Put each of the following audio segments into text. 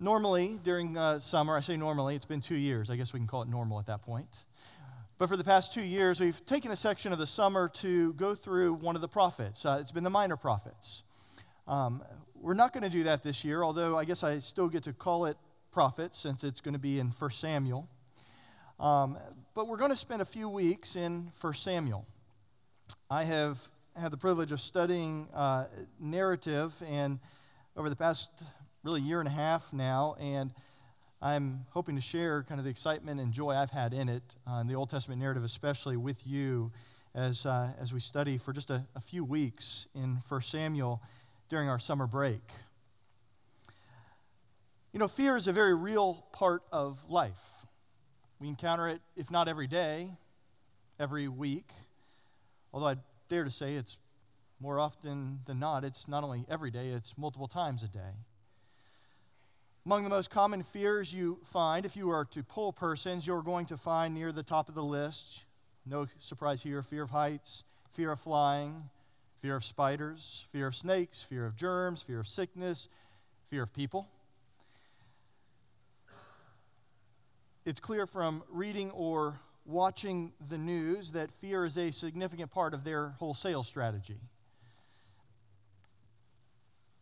Normally, during uh, summer, I say normally, it's been two years. I guess we can call it normal at that point. But for the past two years, we've taken a section of the summer to go through one of the prophets. Uh, it's been the minor prophets. Um, we're not going to do that this year, although I guess I still get to call it prophets since it's going to be in 1 Samuel. Um, but we're going to spend a few weeks in 1 Samuel. I have had the privilege of studying uh, narrative and over the past really year and a half now, and I'm hoping to share kind of the excitement and joy I've had in it, uh, in the Old Testament narrative, especially with you as, uh, as we study for just a, a few weeks in 1 Samuel during our summer break. You know, fear is a very real part of life. We encounter it, if not every day, every week. Although I dare to say it's more often than not, it's not only every day, it's multiple times a day. Among the most common fears you find, if you are to poll persons, you're going to find near the top of the list, no surprise here, fear of heights, fear of flying, fear of spiders, fear of snakes, fear of germs, fear of sickness, fear of people. It's clear from reading or watching the news that fear is a significant part of their whole sales strategy.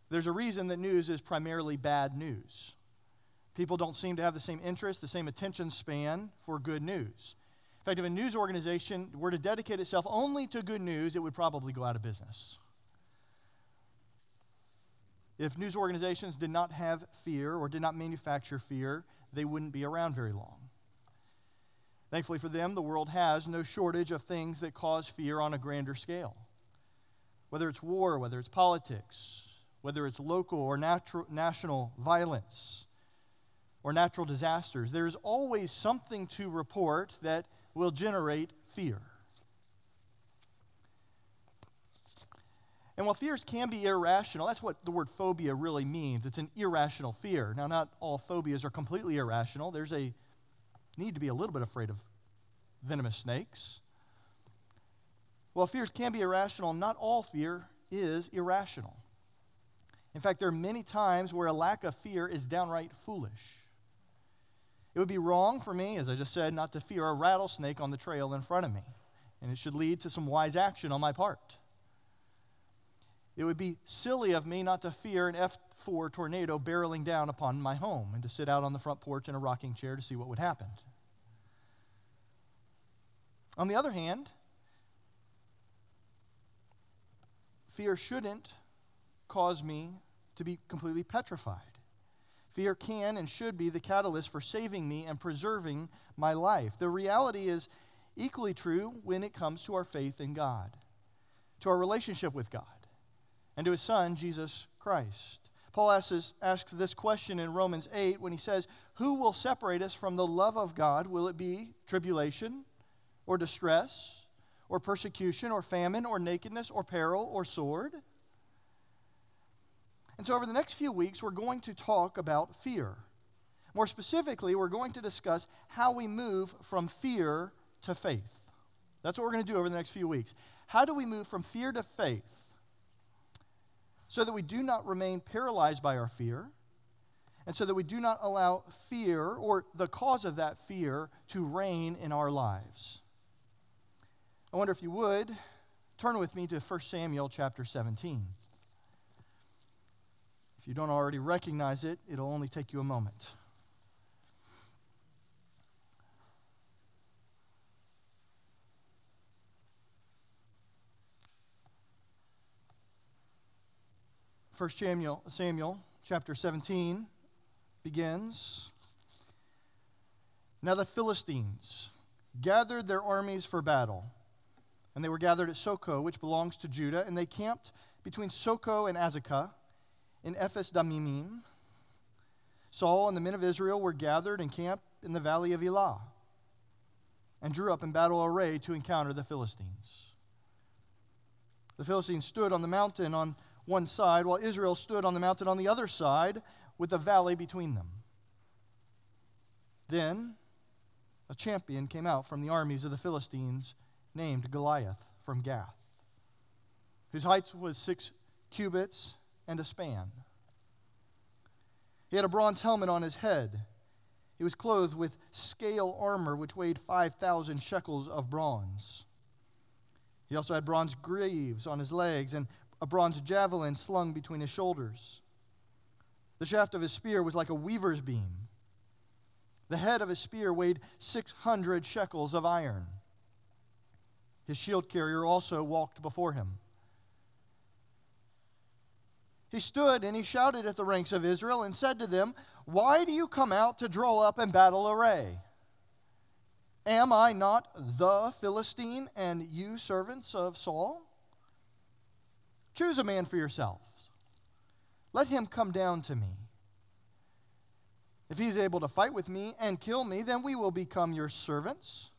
There's a reason that news is primarily bad news. People don't seem to have the same interest, the same attention span for good news. In fact, if a news organization were to dedicate itself only to good news, it would probably go out of business. If news organizations did not have fear or did not manufacture fear, they wouldn't be around very long. Thankfully for them, the world has no shortage of things that cause fear on a grander scale. Whether it's war, whether it's politics, whether it's local or natural, national violence or natural disasters, there's always something to report that will generate fear. And while fears can be irrational, that's what the word phobia really means. It's an irrational fear. Now, not all phobias are completely irrational. There's a need to be a little bit afraid of venomous snakes. While fears can be irrational, not all fear is irrational. In fact, there are many times where a lack of fear is downright foolish. It would be wrong for me, as I just said, not to fear a rattlesnake on the trail in front of me, and it should lead to some wise action on my part. It would be silly of me not to fear an F4 tornado barreling down upon my home and to sit out on the front porch in a rocking chair to see what would happen. On the other hand, fear shouldn't cause me to be completely petrified. Fear can and should be the catalyst for saving me and preserving my life. The reality is equally true when it comes to our faith in God, to our relationship with God and to his Son, Jesus Christ. Paul asks, asks this question in Romans 8 when he says, Who will separate us from the love of God? Will it be tribulation or distress or persecution or famine or nakedness or peril or sword? And so, over the next few weeks, we're going to talk about fear. More specifically, we're going to discuss how we move from fear to faith. That's what we're going to do over the next few weeks. How do we move from fear to faith? so that we do not remain paralyzed by our fear, and so that we do not allow fear or the cause of that fear to reign in our lives. I wonder if you would turn with me to 1 Samuel chapter 17. If you don't already recognize it, it'll only take you a moment. 1 Samuel, Samuel chapter 17 begins. Now the Philistines gathered their armies for battle, and they were gathered at Socoh, which belongs to Judah, and they camped between Socoh and Azekah in Ephes Dammim. Saul and the men of Israel were gathered and camped in the valley of Elah and drew up in battle array to encounter the Philistines. The Philistines stood on the mountain on one side, while Israel stood on the mountain on the other side with the valley between them. Then a champion came out from the armies of the Philistines named Goliath from Gath, whose height was six cubits and a span. He had a bronze helmet on his head. He was clothed with scale armor, which weighed 5,000 shekels of bronze. He also had bronze greaves on his legs and a bronze javelin slung between his shoulders. The shaft of his spear was like a weaver's beam. The head of his spear weighed 600 shekels of iron. His shield carrier also walked before him. He stood and he shouted at the ranks of Israel and said to them, Why do you come out to draw up in battle array? Am I not the Philistine and you servants of Saul? Choose a man for yourselves. Let him come down to me. If he's able to fight with me and kill me, then we will become your servants.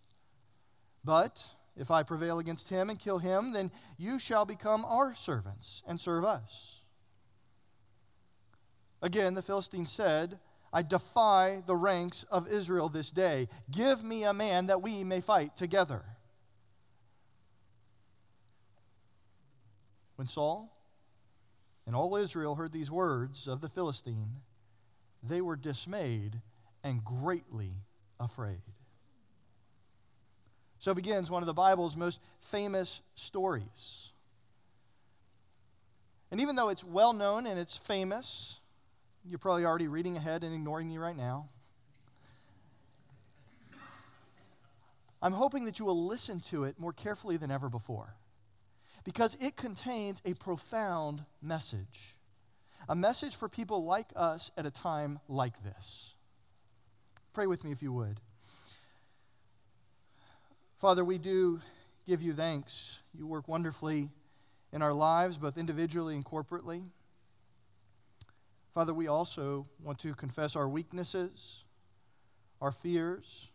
But if I prevail against him and kill him, then you shall become our servants and serve us. Again, the Philistine said, I defy the ranks of Israel this day. Give me a man that we may fight together. When Saul and all Israel heard these words of the Philistine, they were dismayed and greatly afraid. So begins one of the Bible's most famous stories. And even though it's well known and it's famous, you're probably already reading ahead and ignoring me right now. I'm hoping that you will listen to it more carefully than ever before because it contains a profound message. A message for people like us at a time like this. Pray with me if you would. Father, we do give you thanks. You work wonderfully in our lives, both individually and corporately. Father, we also want to confess our weaknesses, our fears,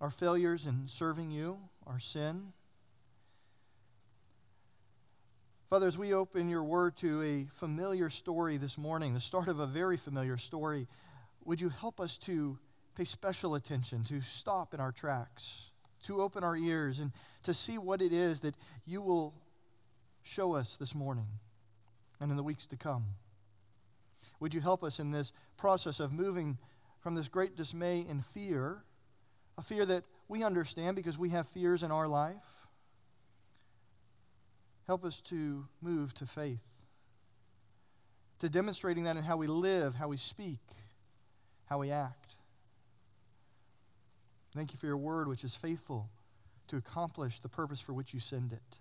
our failures in serving you, our sin. Father, as we open your word to a familiar story this morning, the start of a very familiar story, would you help us to pay special attention, to stop in our tracks, to open our ears, and to see what it is that you will show us this morning and in the weeks to come? Would you help us in this process of moving from this great dismay and fear, a fear that we understand because we have fears in our life? Help us to move to faith, to demonstrating that in how we live, how we speak, how we act. Thank you for your word, which is faithful to accomplish the purpose for which you send it.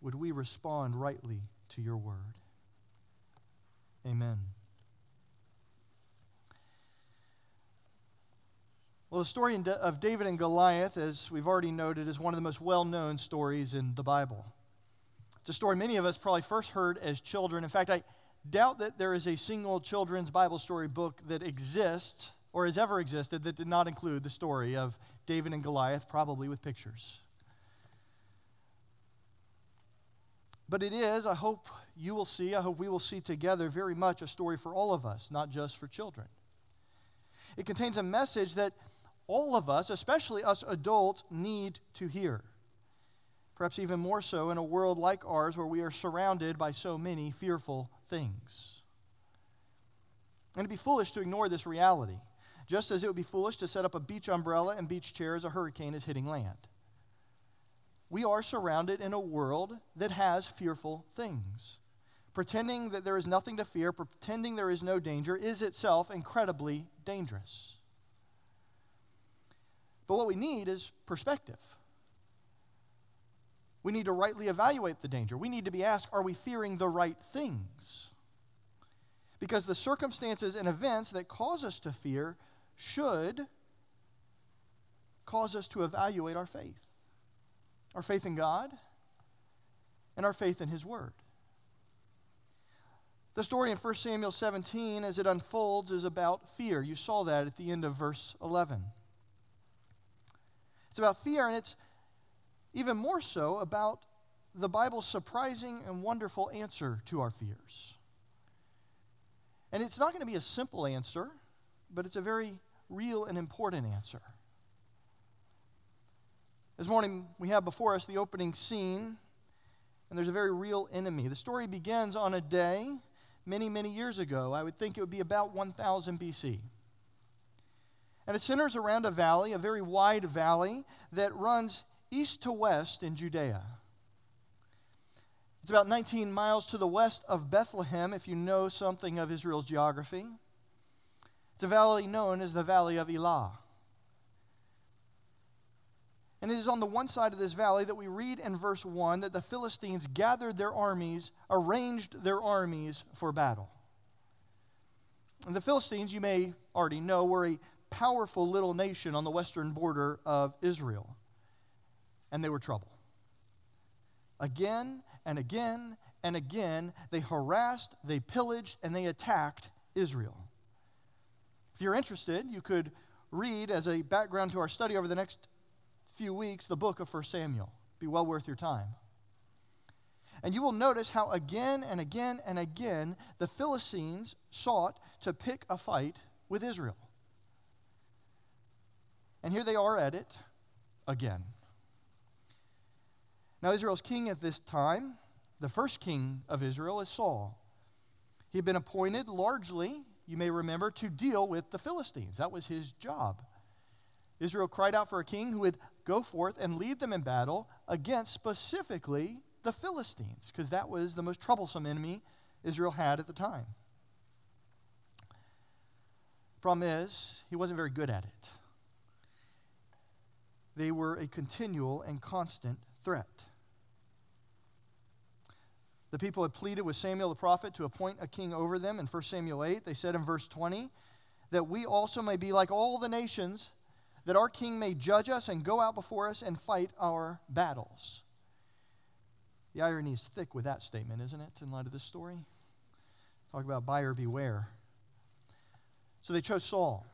Would we respond rightly to your word? Amen. Well, the story of David and Goliath, as we've already noted, is one of the most well known stories in the Bible. It's a story many of us probably first heard as children. In fact, I doubt that there is a single children's Bible story book that exists or has ever existed that did not include the story of David and Goliath, probably with pictures. But it is, I hope you will see, I hope we will see together, very much a story for all of us, not just for children. It contains a message that all of us, especially us adults, need to hear. Perhaps even more so in a world like ours where we are surrounded by so many fearful things. And it'd be foolish to ignore this reality, just as it would be foolish to set up a beach umbrella and beach chair as a hurricane is hitting land we are surrounded in a world that has fearful things. Pretending that there is nothing to fear, pretending there is no danger, is itself incredibly dangerous. But what we need is perspective. We need to rightly evaluate the danger. We need to be asked are we fearing the right things? Because the circumstances and events that cause us to fear should cause us to evaluate our faith our faith in God, and our faith in His Word. The story in 1 Samuel 17, as it unfolds, is about fear. You saw that at the end of verse 11. It's about fear, and it's even more so about the Bible's surprising and wonderful answer to our fears. And it's not going to be a simple answer, but it's a very real and important answer. This morning, we have before us the opening scene, and there's a very real enemy. The story begins on a day many, many years ago. I would think it would be about 1000 BC. And it centers around a valley, a very wide valley that runs east to west in Judea. It's about 19 miles to the west of Bethlehem, if you know something of Israel's geography. It's a valley known as the Valley of Elah. And it is on the one side of this valley that we read in verse 1 that the Philistines gathered their armies, arranged their armies for battle. And the Philistines, you may already know, were a powerful little nation on the western border of Israel. And they were trouble. Again and again and again, they harassed, they pillaged, and they attacked Israel. If you're interested, you could read as a background to our study over the next few weeks the book of 1 Samuel. Be well worth your time. And you will notice how again and again and again the Philistines sought to pick a fight with Israel. And here they are at it again. Now, Israel's king at this time, the first king of Israel, is Saul. He had been appointed largely, you may remember, to deal with the Philistines. That was his job. Israel cried out for a king who would go forth and lead them in battle against specifically the Philistines, because that was the most troublesome enemy Israel had at the time. Problem is, he wasn't very good at it. They were a continual and constant threat. The people had pleaded with Samuel the prophet to appoint a king over them in 1 Samuel 8. They said in verse 20 that we also may be like all the nations, that our king may judge us and go out before us and fight our battles. The irony is thick with that statement, isn't it, in light of this story? Talk about buyer beware. So they chose Saul.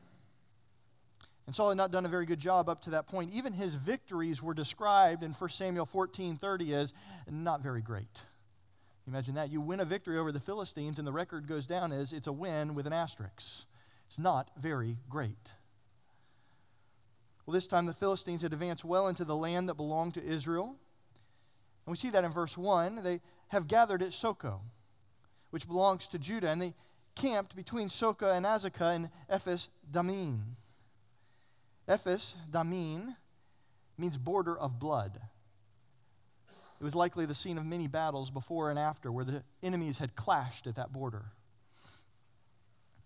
And Saul had not done a very good job up to that point. Even his victories were described in 1 Samuel 14 30 as not very great. Imagine that. You win a victory over the Philistines, and the record goes down as it's a win with an asterisk. It's not very great. Well, this time the Philistines had advanced well into the land that belonged to Israel. And we see that in verse 1. They have gathered at Socoh, which belongs to Judah, and they camped between Socoh and Azekah in Ephes Dammim. Ephes Dammim means border of blood. It was likely the scene of many battles before and after where the enemies had clashed at that border.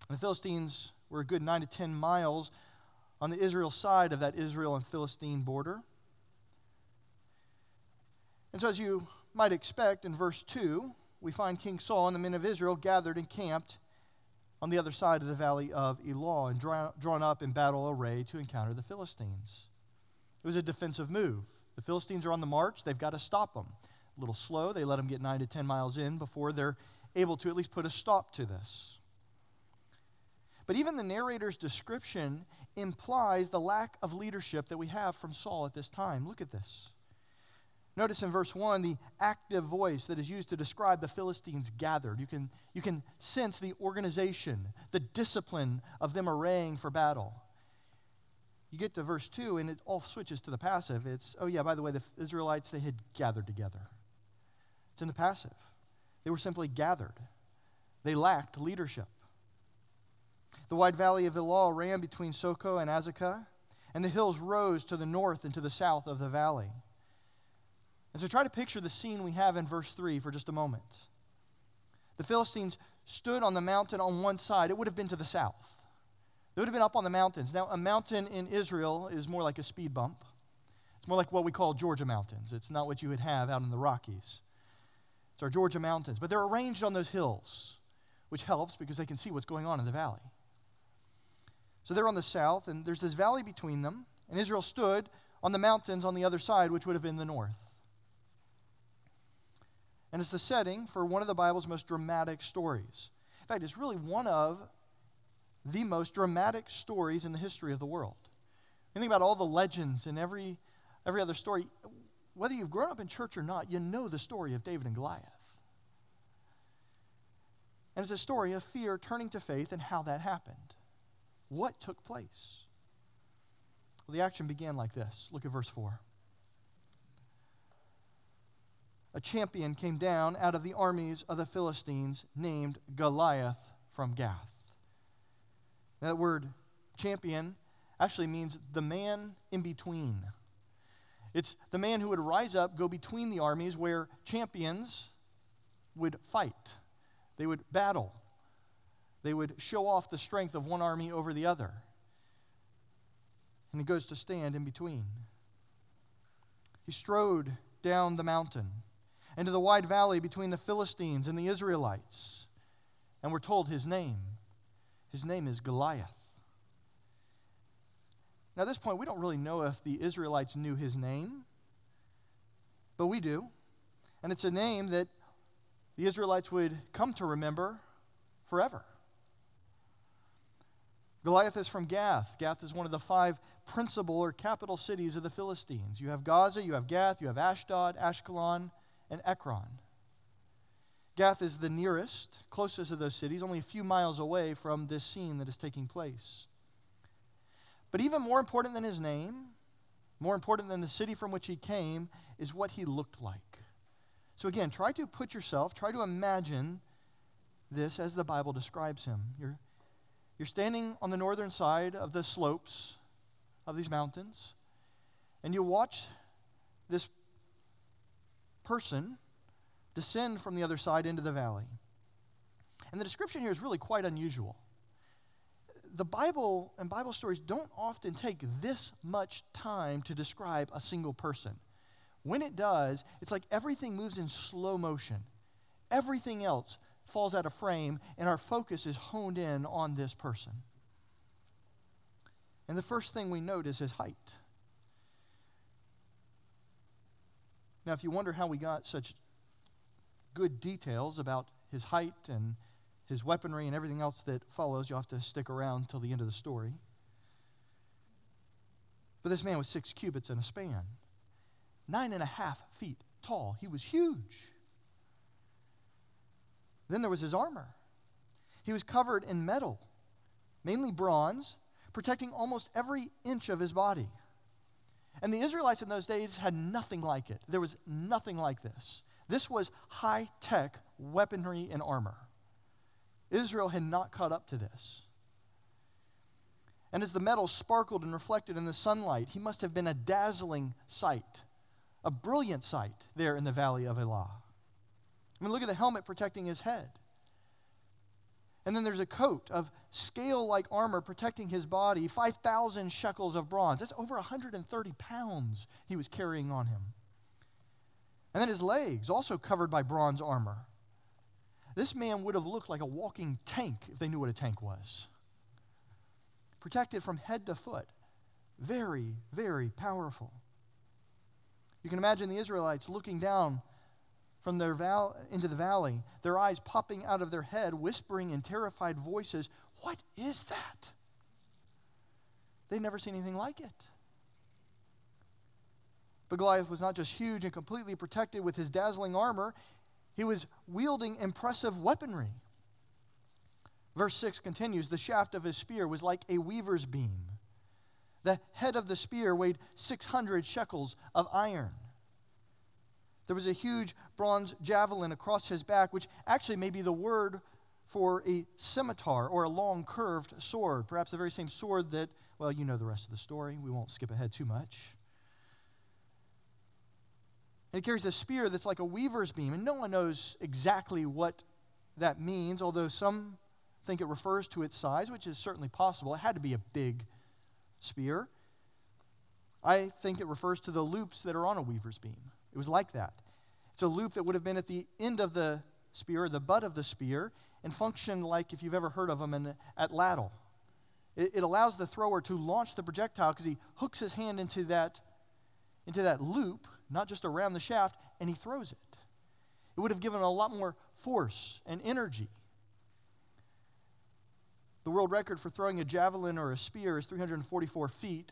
And the Philistines were a good nine to ten miles on the Israel side of that Israel and Philistine border. And so, as you might expect, in verse 2, we find King Saul and the men of Israel gathered and camped on the other side of the valley of Elah and drawn, up in battle array to encounter the Philistines. It was a defensive move. The Philistines are on the march, they've got to stop them. A little slow, they let them get nine to 10 miles in before they're able to at least put a stop to this. But even the narrator's description implies the lack of leadership that we have from Saul at this time. Look at this. Notice in verse 1 the active voice that is used to describe the Philistines gathered. You can, you can sense the organization, the discipline of them arraying for battle. You get to verse 2 and it all switches to the passive. It's, oh, yeah, by the way, the Israelites, they had gathered together. It's in the passive. They were simply gathered, they lacked leadership. The wide valley of Elah ran between Socoh and Azekah, and the hills rose to the north and to the south of the valley. And so try to picture the scene we have in verse 3 for just a moment. The Philistines stood on the mountain on one side, it would have been to the south. They would have been up on the mountains. Now, a mountain in Israel is more like a speed bump. It's more like what we call Georgia mountains. It's not what you would have out in the Rockies. It's our Georgia mountains. But they're arranged on those hills, which helps because they can see what's going on in the valley. So they're on the south, and there's this valley between them, and Israel stood on the mountains on the other side, which would have been the north. And it's the setting for one of the Bible's most dramatic stories. In fact, it's really one of the most dramatic stories in the history of the world. You think about all the legends and every, every other story. Whether you've grown up in church or not, you know the story of David and Goliath. And it's a story of fear turning to faith and how that happened. What took place? Well, the action began like this. Look at verse 4. a champion came down out of the armies of the Philistines named Goliath from Gath. That word champion actually means the man in between. It's the man who would rise up, go between the armies where champions would fight, they would battle, they would show off the strength of one army over the other. And he goes to stand in between. He strode down the mountain into the wide valley between the Philistines and the Israelites. And we're told his name. His name is Goliath. Now, at this point, we don't really know if the Israelites knew his name, but we do. And it's a name that the Israelites would come to remember forever. Goliath is from Gath. Gath is one of the five principal or capital cities of the Philistines. You have Gaza, you have Gath, you have Ashdod, Ashkelon, and Ekron. Gath is the nearest, closest of those cities, only a few miles away from this scene that is taking place. But even more important than his name, more important than the city from which he came, is what he looked like. So, again, try to put yourself, try to imagine this as the Bible describes him. You're, you're standing on the northern side of the slopes of these mountains, and you watch this person descend from the other side into the valley. And the description here is really quite unusual. The Bible and Bible stories don't often take this much time to describe a single person. When it does, it's like everything moves in slow motion. Everything else falls out of frame, and our focus is honed in on this person. And the first thing we notice is height. Now, if you wonder how we got such good details about his height and his weaponry and everything else that follows, you'll have to stick around till the end of the story. But this man was six cubits in a span, nine and a half feet tall. He was huge. Then there was his armor. He was covered in metal, mainly bronze, protecting almost every inch of his body. And the Israelites in those days had nothing like it. There was nothing like this. This was high tech weaponry and armor. Israel had not caught up to this. And as the metal sparkled and reflected in the sunlight, he must have been a dazzling sight, a brilliant sight there in the valley of Elah. I mean, look at the helmet protecting his head. And then there's a coat of scale like armor protecting his body, 5,000 shekels of bronze. That's over 130 pounds he was carrying on him. And then his legs, also covered by bronze armor. This man would have looked like a walking tank if they knew what a tank was. Protected from head to foot. Very, very powerful. You can imagine the Israelites looking down from their val- into the valley, their eyes popping out of their head, whispering in terrified voices, What is that? They'd never seen anything like it. But Goliath was not just huge and completely protected with his dazzling armor, he was wielding impressive weaponry. Verse 6 continues The shaft of his spear was like a weaver's beam. The head of the spear weighed 600 shekels of iron. There was a huge bronze javelin across his back, which actually may be the word for a scimitar or a long curved sword, perhaps the very same sword that, well, you know the rest of the story. We won't skip ahead too much. And he carries a spear that's like a weaver's beam, and no one knows exactly what that means, although some think it refers to its size, which is certainly possible. It had to be a big spear. I think it refers to the loops that are on a weaver's beam. It was like that. It's a loop that would have been at the end of the spear, the butt of the spear, and function like, if you've ever heard of them, an atlatl. It, it allows the thrower to launch the projectile because he hooks his hand into that, into that loop, not just around the shaft, and he throws it. It would have given a lot more force and energy. The world record for throwing a javelin or a spear is 344 feet.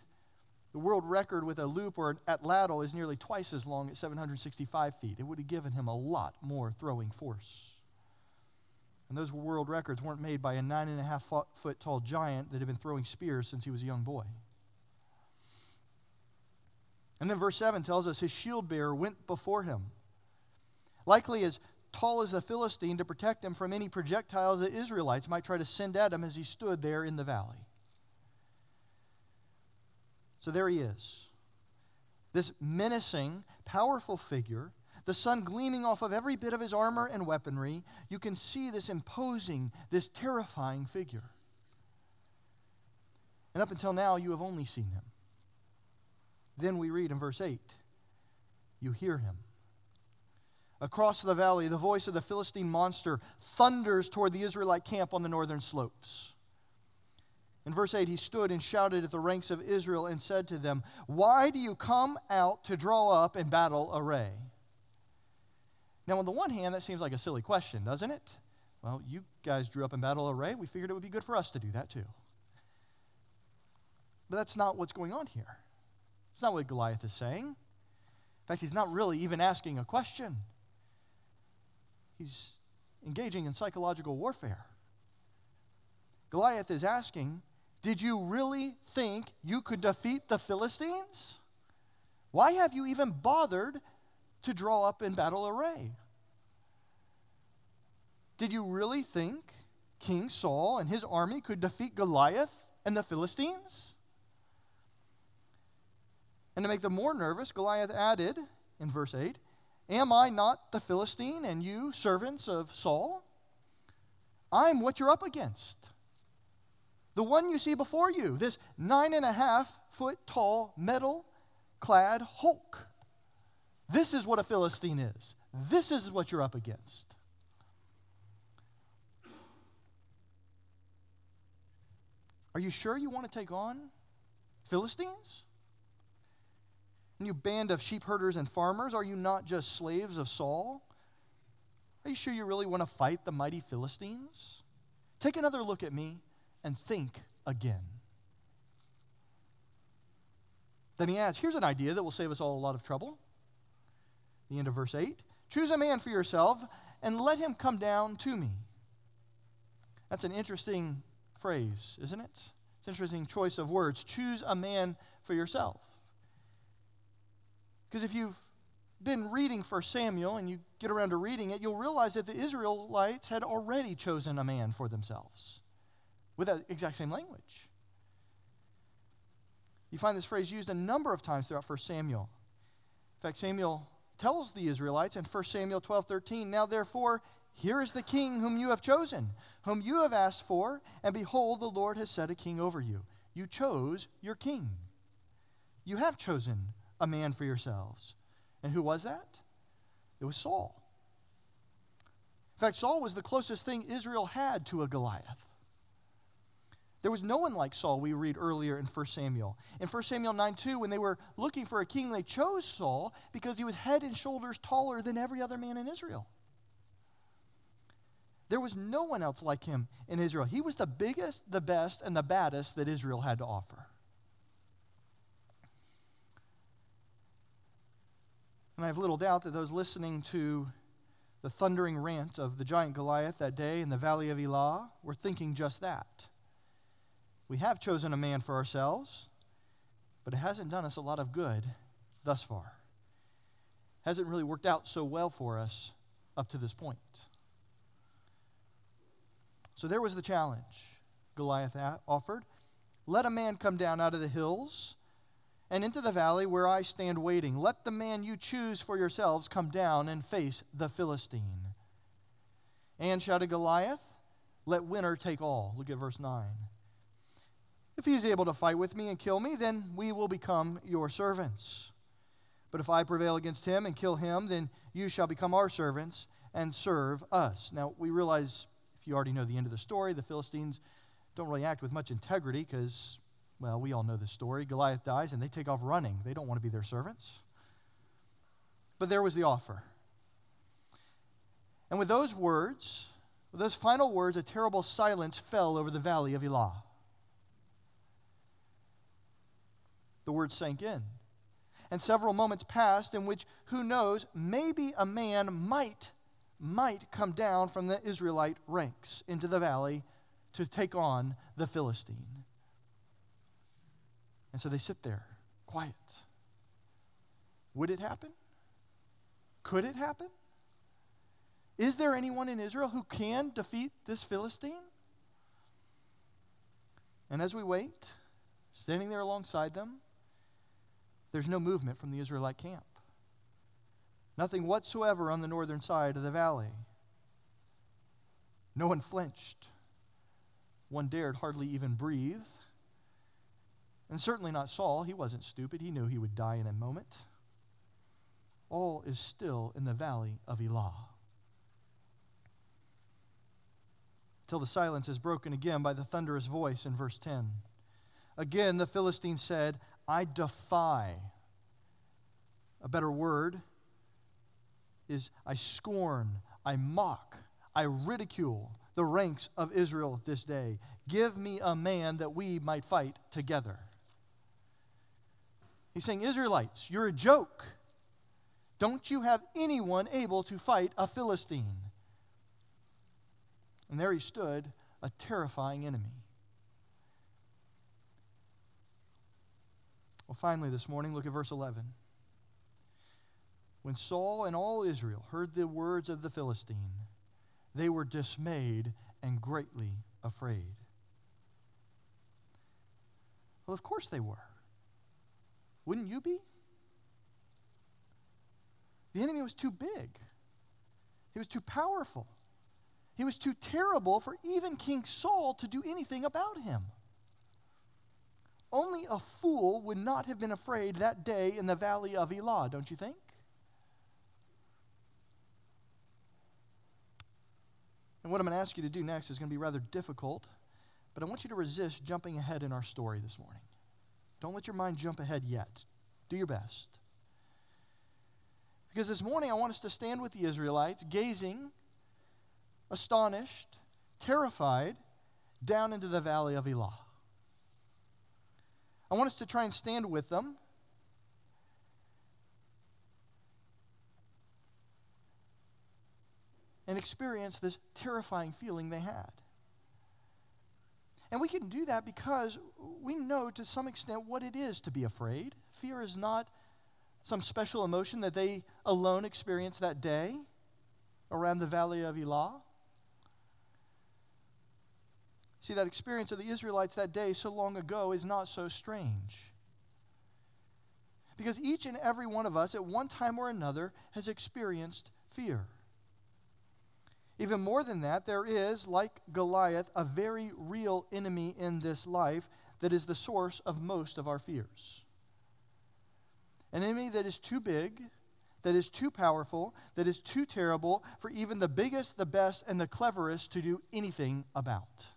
The world record with a loop or an atlatl is nearly twice as long at 765 feet. It would have given him a lot more throwing force. And those world records weren't made by a nine and a half foot tall giant that had been throwing spears since he was a young boy. And then verse 7 tells us his shield bearer went before him. likely as tall as the Philistine, to protect him from any projectiles the Israelites might try to send at him as he stood there in the valley. So there he is. This menacing, powerful figure, the sun gleaming off of every bit of his armor and weaponry. You can see this imposing, this terrifying figure. And up until now, you have only seen him. Then we read in verse 8 you hear him. Across the valley, the voice of the Philistine monster thunders toward the Israelite camp on the northern slopes. In verse 8, he stood and shouted at the ranks of Israel and said to them, Why do you come out to draw up in battle array? Now, on the one hand, that seems like a silly question, doesn't it? Well, you guys drew up in battle array. We figured it would be good for us to do that too. But that's not what's going on here. It's not what Goliath is saying. In fact, he's not really even asking a question, he's engaging in psychological warfare. Goliath is asking, Did you really think you could defeat the Philistines? Why have you even bothered to draw up in battle array? Did you really think King Saul and his army could defeat Goliath and the Philistines? And to make them more nervous, Goliath added in verse 8, Am I not the Philistine and you servants of Saul? I'm what you're up against. The one you see before you, this nine and a half foot tall, metal clad Hulk. This is what a Philistine is. This is what you're up against. Are you sure you want to take on Philistines? And you band of sheep herders and farmers, are you not just slaves of Saul? Are you sure you really want to fight the mighty Philistines? Take another look at me and think again. Then he adds, here's an idea that will save us all a lot of trouble. The end of verse 8 Choose a man for yourself and let him come down to me. That's an interesting phrase, isn't it? It's an interesting choice of words. Choose a man for yourself. Because if you've been reading 1 Samuel and you get around to reading it, you'll realize that the Israelites had already chosen a man for themselves with that exact same language. You find this phrase used a number of times throughout 1 Samuel. In fact, Samuel tells the Israelites in 1 Samuel 12 13, Now therefore, here is the king whom you have chosen, whom you have asked for, and behold, the Lord has set a king over you. You chose your king. You have chosen a man for yourselves. And who was that? It was Saul. In fact, Saul was the closest thing Israel had to a Goliath. There was no one like Saul, we read earlier in 1 Samuel. In 1 Samuel 9 2, when they were looking for a king, they chose Saul because he was head and shoulders taller than every other man in Israel. There was no one else like him in Israel. He was the biggest, the best, and the baddest that Israel had to offer. And I have little doubt that those listening to the thundering rant of the giant Goliath that day in the valley of Elah were thinking just that. We have chosen a man for ourselves, but it hasn't done us a lot of good thus far. Hasn't really worked out so well for us up to this point. So there was the challenge Goliath offered. Let a man come down out of the hills and into the valley where I stand waiting. Let the man you choose for yourselves come down and face the Philistine. And shouted Goliath, Let winner take all. Look at verse 9. If he is able to fight with me and kill me, then we will become your servants. But if I prevail against him and kill him, then you shall become our servants and serve us. Now, we realize, if you already know the end of the story, the Philistines don't really act with much integrity because well, we all know the story. Goliath dies and they take off running. They don't want to be their servants. But there was the offer. And with those words, with those final words, a terrible silence fell over the valley of Elah. The words sank in. And several moments passed in which, who knows, maybe a man might, might come down from the Israelite ranks into the valley to take on the Philistine. And so they sit there, quiet. Would it happen? Could it happen? Is there anyone in Israel who can defeat this Philistine? And as we wait, standing there alongside them, there's no movement from the Israelite camp. Nothing whatsoever on the northern side of the valley. No one flinched. One dared hardly even breathe. And certainly not Saul. He wasn't stupid. He knew he would die in a moment. All is still in the valley of Elah. Till the silence is broken again by the thunderous voice in verse 10. Again, the Philistine said, I defy. A better word is I scorn, I mock, I ridicule the ranks of Israel this day. Give me a man that we might fight together. He's saying, Israelites, you're a joke. Don't you have anyone able to fight a Philistine? And there he stood, a terrifying enemy. Well, finally, this morning, look at verse 11. When Saul and all Israel heard the words of the Philistine, they were dismayed and greatly afraid. Well, of course they were. Wouldn't you be? The enemy was too big, he was too powerful, he was too terrible for even King Saul to do anything about him. Only a fool would not have been afraid that day in the valley of Elah, don't you think? And what I'm going to ask you to do next is going to be rather difficult, but I want you to resist jumping ahead in our story this morning. Don't let your mind jump ahead yet. Do your best. Because this morning I want us to stand with the Israelites, gazing, astonished, terrified, down into the valley of Elah. I want us to try and stand with them and experience this terrifying feeling they had. And we can do that because we know to some extent what it is to be afraid. Fear is not some special emotion that they alone experienced that day around the valley of Elah. See, that experience of the Israelites that day so long ago is not so strange. Because each and every one of us, at one time or another, has experienced fear. Even more than that, there is, like Goliath, a very real enemy in this life that is the source of most of our fears. An enemy that is too big, that is too powerful, that is too terrible for even the biggest, the best, and the cleverest to do anything about.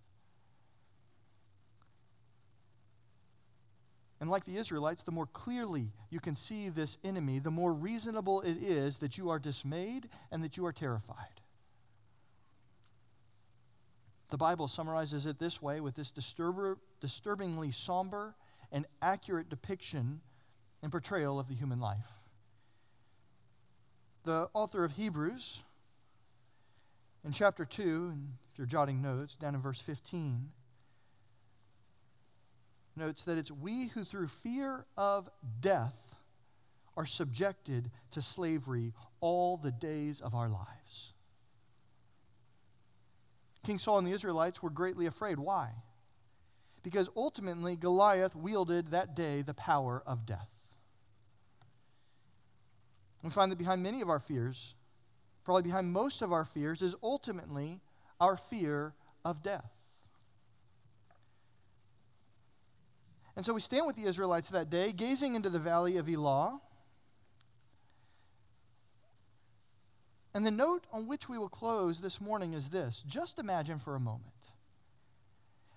And like the Israelites, the more clearly you can see this enemy, the more reasonable it is that you are dismayed and that you are terrified. The Bible summarizes it this way with this disturber, disturbingly somber and accurate depiction and portrayal of the human life. The author of Hebrews, in chapter 2, and if you're jotting notes, down in verse 15, notes that it's we who through fear of death are subjected to slavery all the days of our lives. King Saul and the Israelites were greatly afraid. Why? Because ultimately, Goliath wielded that day the power of death. We find that behind many of our fears, probably behind most of our fears, is ultimately our fear of death. And so we stand with the Israelites that day, gazing into the valley of Elah. And the note on which we will close this morning is this just imagine for a moment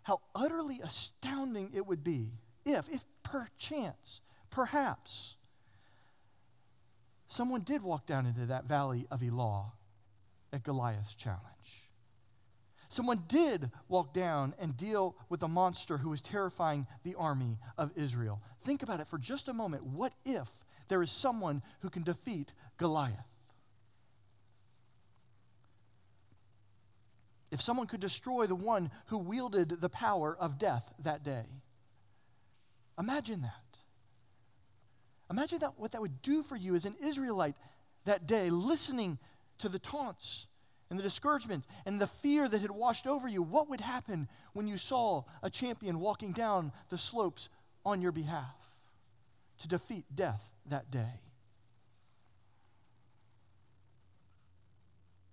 how utterly astounding it would be if, if perchance, perhaps, someone did walk down into that valley of Elah at Goliath's challenge. Someone did walk down and deal with the monster who was terrifying the army of Israel. Think about it for just a moment. What if there is someone who can defeat Goliath? if someone could destroy the one who wielded the power of death that day. Imagine that. Imagine that, what that would do for you as an Israelite that day, listening to the taunts and the discouragement and the fear that had washed over you. What would happen when you saw a champion walking down the slopes on your behalf to defeat death that day?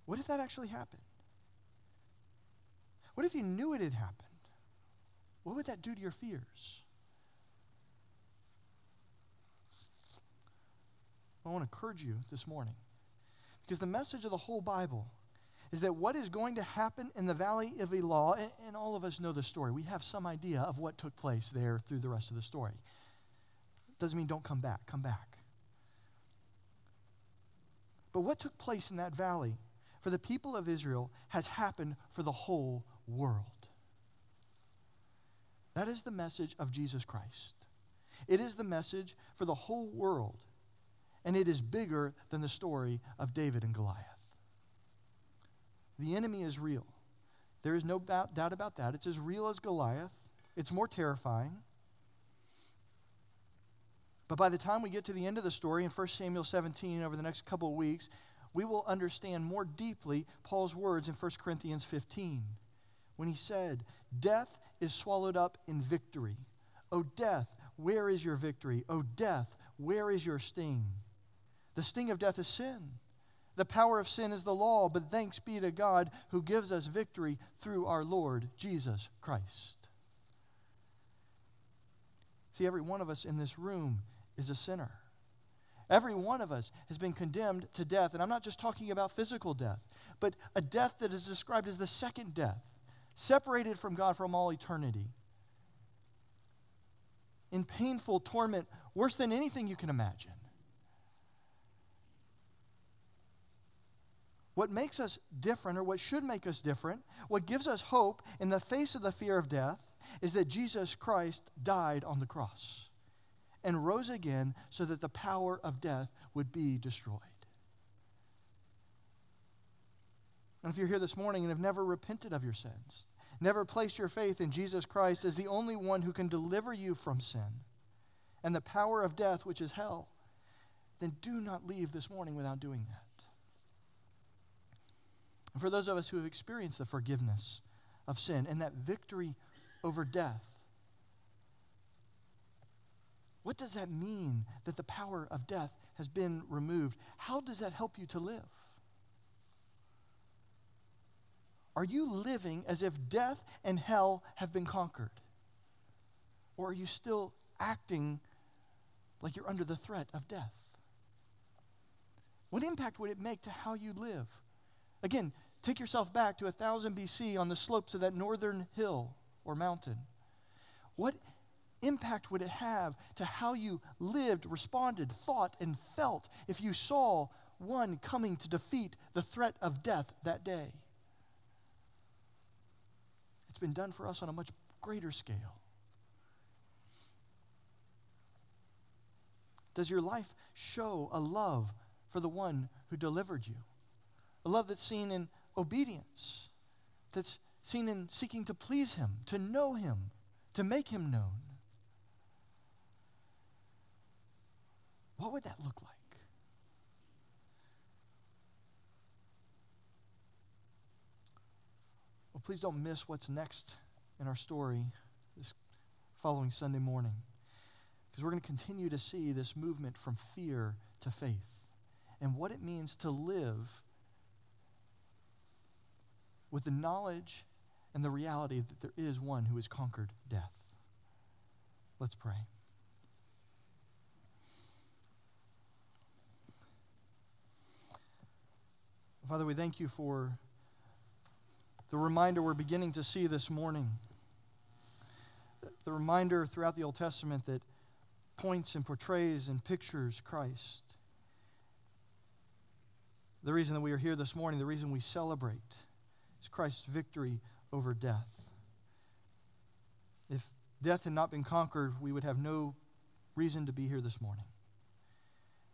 What if that actually happened? What if you knew it had happened? What would that do to your fears? I want to encourage you this morning because the message of the whole Bible is that what is going to happen in the valley of Elah, and, and all of us know the story. We have some idea of what took place there through the rest of the story. Doesn't mean don't come back, come back. But what took place in that valley for the people of Israel has happened for the whole world. That is the message of Jesus Christ. It is the message for the whole world, and it is bigger than the story of David and Goliath. The enemy is real. There is no doubt about that. It's as real as Goliath, it's more terrifying. But by the time we get to the end of the story in 1 Samuel 17 over the next couple of weeks, we will understand more deeply Paul's words in 1 Corinthians 15 when he said, Death is swallowed up in victory. O death, where is your victory? O death, where is your sting? The sting of death is sin. The power of sin is the law, but thanks be to God who gives us victory through our Lord Jesus Christ. See, every one of us in this room is a sinner. Every one of us has been condemned to death. And I'm not just talking about physical death, but a death that is described as the second death, separated from God from all eternity. In painful torment, worse than anything you can imagine. What makes us different, or what should make us different, what gives us hope in the face of the fear of death, is that Jesus Christ died on the cross and rose again so that the power of death would be destroyed. And if you're here this morning and have never repented of your sins, never placed your faith in Jesus Christ as the only one who can deliver you from sin and the power of death, which is hell, then do not leave this morning without doing that. And for those of us who have experienced the forgiveness of sin and that victory over death, what does that mean that the power of death has been removed? How does that help you to live? Are you living as if death and hell have been conquered? Or are you still acting like you're under the threat of death? What impact would it make to how you live? Again, take yourself back to 1000 BC on the slopes of that northern hill or mountain. What impact would it have to how you lived, responded, thought, and felt if you saw one coming to defeat the threat of death that day? It's been done for us on a much greater scale. Does your life show a love for the one who delivered you? A love that's seen in obedience, that's seen in seeking to please him, to know him, to make him known. What would that look like? Well, please don't miss what's next in our story this following Sunday morning. Because we're going to continue to see this movement from fear to faith and what it means to live with the knowledge and the reality that there is one who has conquered death. Let's pray. Father, we thank you for the reminder we're beginning to see this morning. The reminder throughout the Old Testament that points and portrays and pictures Christ. The reason that we are here this morning, the reason we celebrate, is Christ's victory over death. If death had not been conquered, we would have no reason to be here this morning.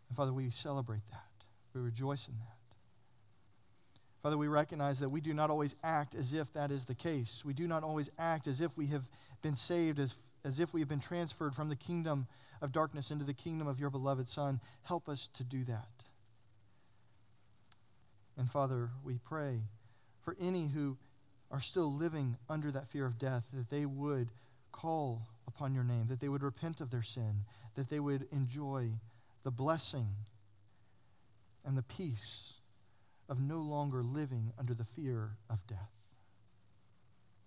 And Father, we celebrate that. We rejoice in that. Father, we recognize that we do not always act as if that is the case. We do not always act as if we have been saved, as, as if we have been transferred from the kingdom of darkness into the kingdom of your beloved Son. Help us to do that. And Father, we pray for any who are still living under that fear of death, that they would call upon your name, that they would repent of their sin, that they would enjoy the blessing and the peace of no longer living under the fear of death.